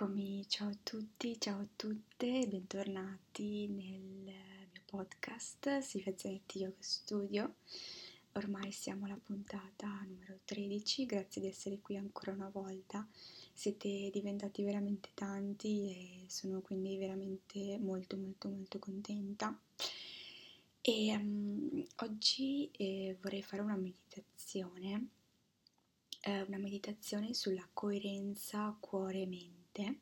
Eccomi, ciao a tutti, ciao a tutte, bentornati nel mio podcast Sifazzetti Yoga Studio. Ormai siamo alla puntata numero 13, grazie di essere qui ancora una volta. Siete diventati veramente tanti e sono quindi veramente molto molto molto contenta. E um, oggi eh, vorrei fare una meditazione, eh, una meditazione sulla coerenza cuore-mente mente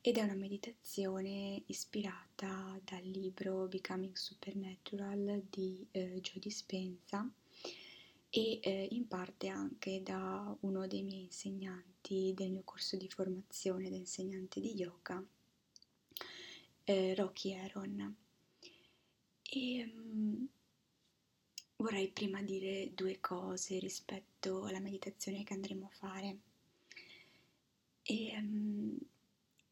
ed è una meditazione ispirata dal libro Becoming Supernatural di eh, Joe Dispenza e eh, in parte anche da uno dei miei insegnanti del mio corso di formazione da insegnante di yoga, eh, Rocky Aaron. E um, vorrei prima dire due cose rispetto alla meditazione che andremo a fare. E um,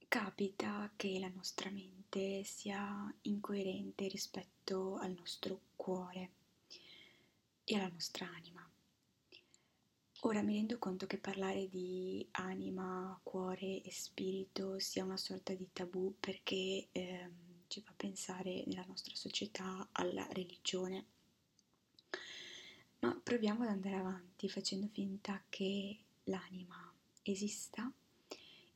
capita che la nostra mente sia incoerente rispetto al nostro cuore e alla nostra anima. Ora mi rendo conto che parlare di anima, cuore e spirito sia una sorta di tabù perché eh, ci fa pensare nella nostra società alla religione. Ma proviamo ad andare avanti facendo finta che l'anima esista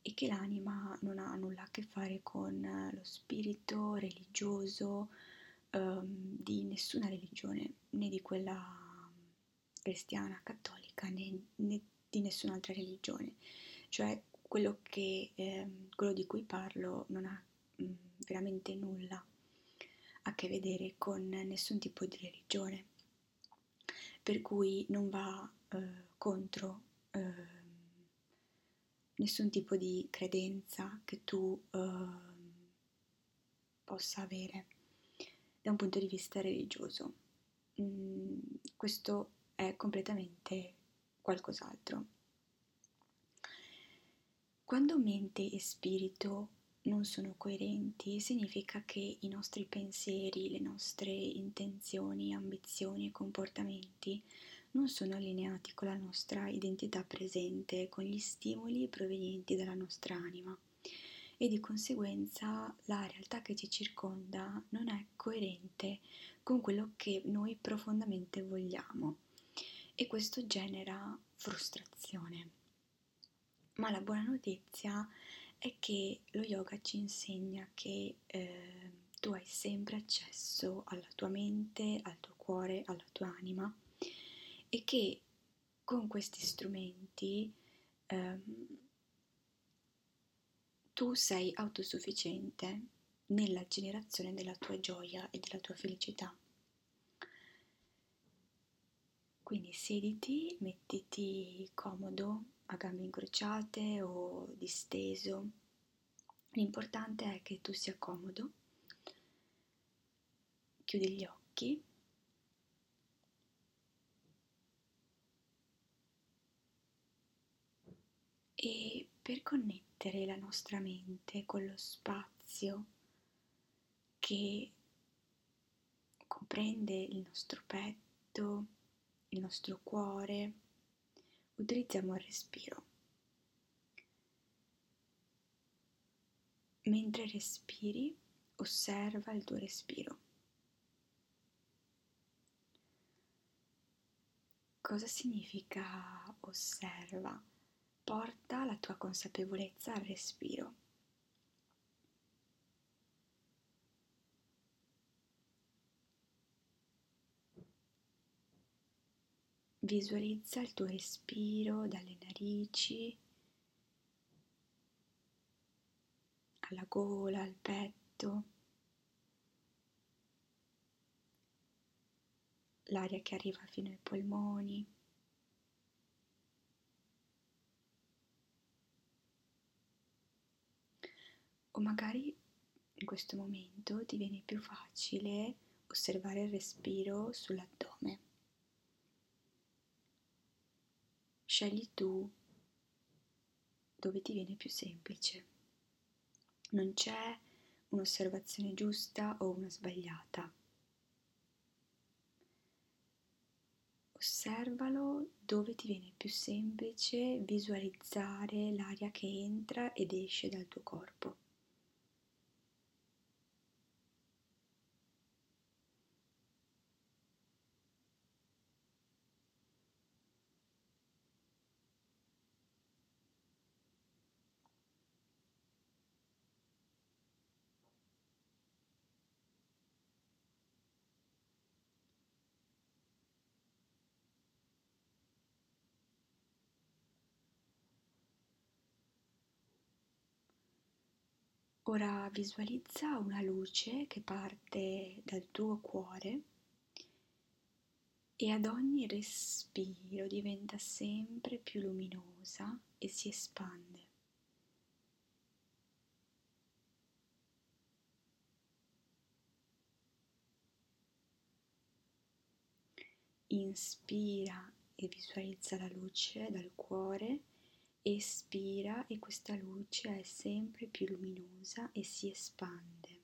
e che l'anima non ha nulla a che fare con lo spirito religioso um, di nessuna religione, né di quella cristiana, cattolica, né, né di nessun'altra religione. Cioè quello, che, eh, quello di cui parlo non ha mh, mm, veramente nulla a che vedere con nessun tipo di religione, per cui non va eh, contro eh, nessun tipo di credenza che tu uh, possa avere da un punto di vista religioso. Mm, questo è completamente qualcos'altro. Quando mente e spirito non sono coerenti, significa che i nostri pensieri, le nostre intenzioni, ambizioni e comportamenti non sono allineati con la nostra identità presente, con gli stimoli provenienti dalla nostra anima e di conseguenza la realtà che ci circonda non è coerente con quello che noi profondamente vogliamo e questo genera frustrazione. Ma la buona notizia è che lo yoga ci insegna che eh, tu hai sempre accesso alla tua mente, al tuo cuore, alla tua anima e che con questi strumenti ehm, tu sei autosufficiente nella generazione della tua gioia e della tua felicità. Quindi siediti, mettiti comodo, a gambe incrociate o disteso. L'importante è che tu sia comodo. Chiudi gli occhi e per connettere la nostra mente con lo spazio che comprende il nostro petto, il nostro cuore, utilizziamo il respiro. Mentre respiri, osserva il tuo respiro. Cosa significa osserva? Porta la tua consapevolezza al respiro. Visualizza il tuo respiro dalle narici alla gola, al petto, l'aria che arriva fino ai polmoni. O magari in questo momento ti viene più facile osservare il respiro sull'addome. Scegli tu dove ti viene più semplice. Non c'è un'osservazione giusta o una sbagliata. osservalo dove ti viene più semplice visualizzare l'aria che entra ed esce dal tuo corpo. Ora visualizza una luce che parte dal tuo cuore e ad ogni respiro diventa sempre più luminosa e si espande. Inspira e visualizza la luce dal cuore espira e questa luce è sempre più luminosa e si espande.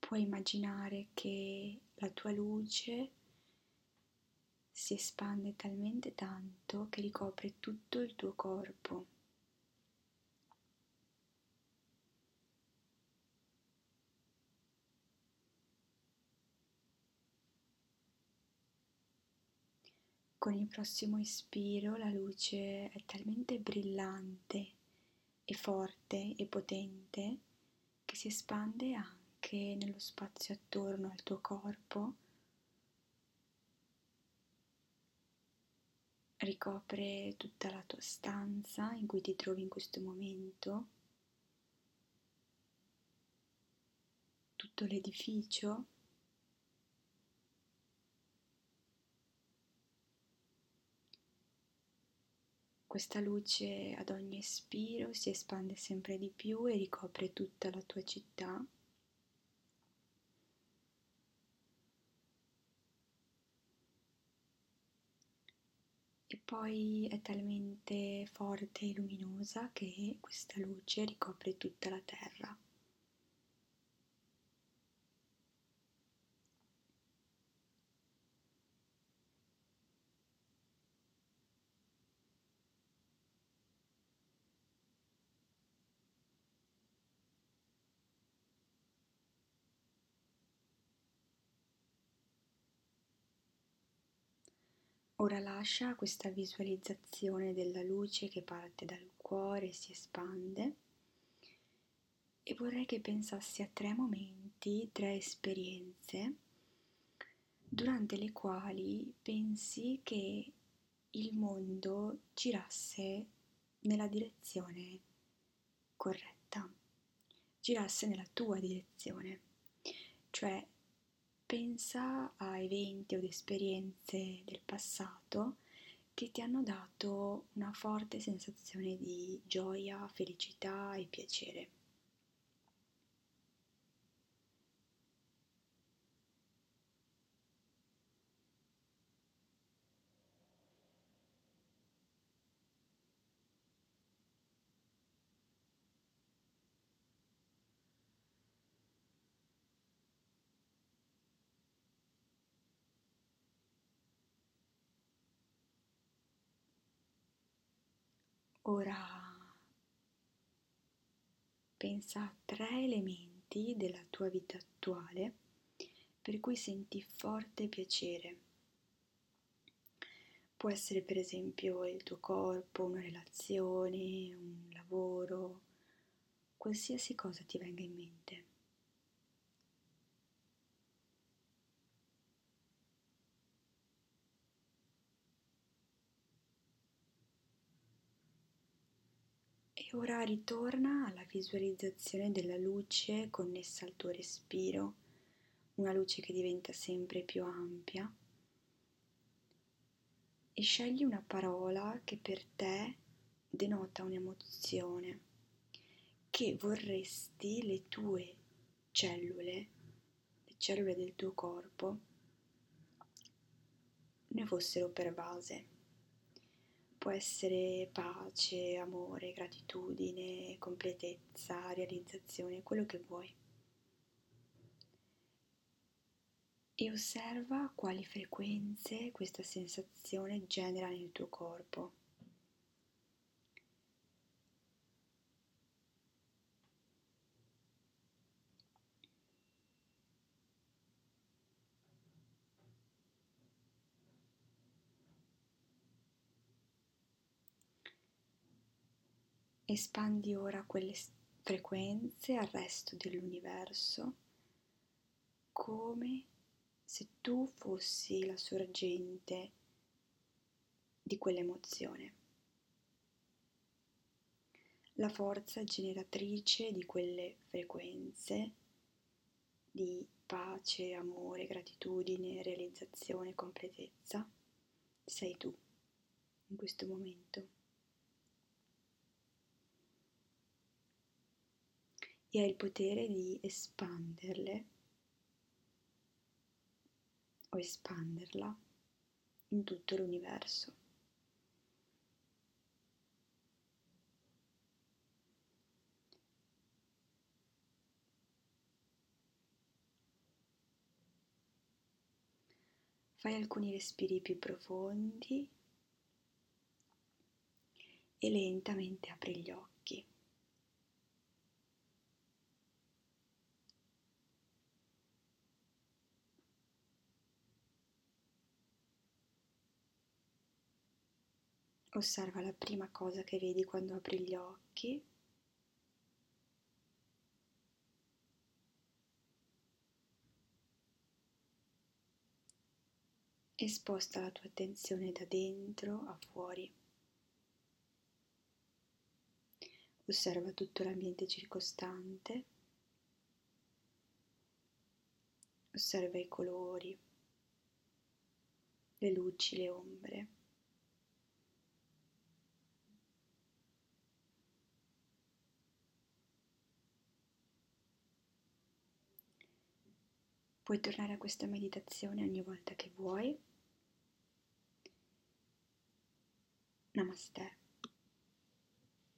Puoi immaginare che la tua luce si espande talmente tanto che ricopre tutto il tuo corpo. Con il prossimo ispiro la luce è talmente brillante e forte e potente che si espande anche nello spazio attorno al tuo corpo ricopre tutta la tua stanza in cui ti trovi in questo momento, tutto l'edificio. Questa luce ad ogni espiro si espande sempre di più e ricopre tutta la tua città. Poi è talmente forte e luminosa che questa luce ricopre tutta la terra. Ora lascia questa visualizzazione della luce che parte dal cuore e si espande. E vorrei che pensassi a tre momenti, tre esperienze durante le quali pensi che il mondo girasse nella direzione corretta, girasse nella tua direzione, cioè pensa a eventi o esperienze del passato che ti hanno dato una forte sensazione di gioia, felicità e piacere. Ora pensa a tre elementi della tua vita attuale per cui senti forte piacere. Può essere per esempio il tuo corpo, una relazione, un lavoro, qualsiasi cosa ti venga in mente. Ora ritorna alla visualizzazione della luce connessa al tuo respiro, una luce che diventa sempre più ampia. E scegli una parola che per te denota un'emozione che vorresti le tue cellule, le cellule del tuo corpo ne fossero pervase. Può essere pace, amore, gratitudine, completezza, realizzazione, quello che vuoi. E osserva quali frequenze questa sensazione genera nel tuo corpo. Espandi ora quelle frequenze al resto dell'universo come se tu fossi la sorgente di quell'emozione, la forza generatrice di quelle frequenze di pace, amore, gratitudine, realizzazione, completezza, sei tu in questo momento. E hai il potere di espanderle o espanderla in tutto l'universo. Fai alcuni respiri più profondi e lentamente apri gli occhi. Osserva la prima cosa che vedi quando apri gli occhi. E sposta la tua attenzione da dentro a fuori. Osserva tutto l'ambiente circostante. Osserva i colori, le luci, le ombre. Puoi tornare a questa meditazione ogni volta che vuoi. Namaste.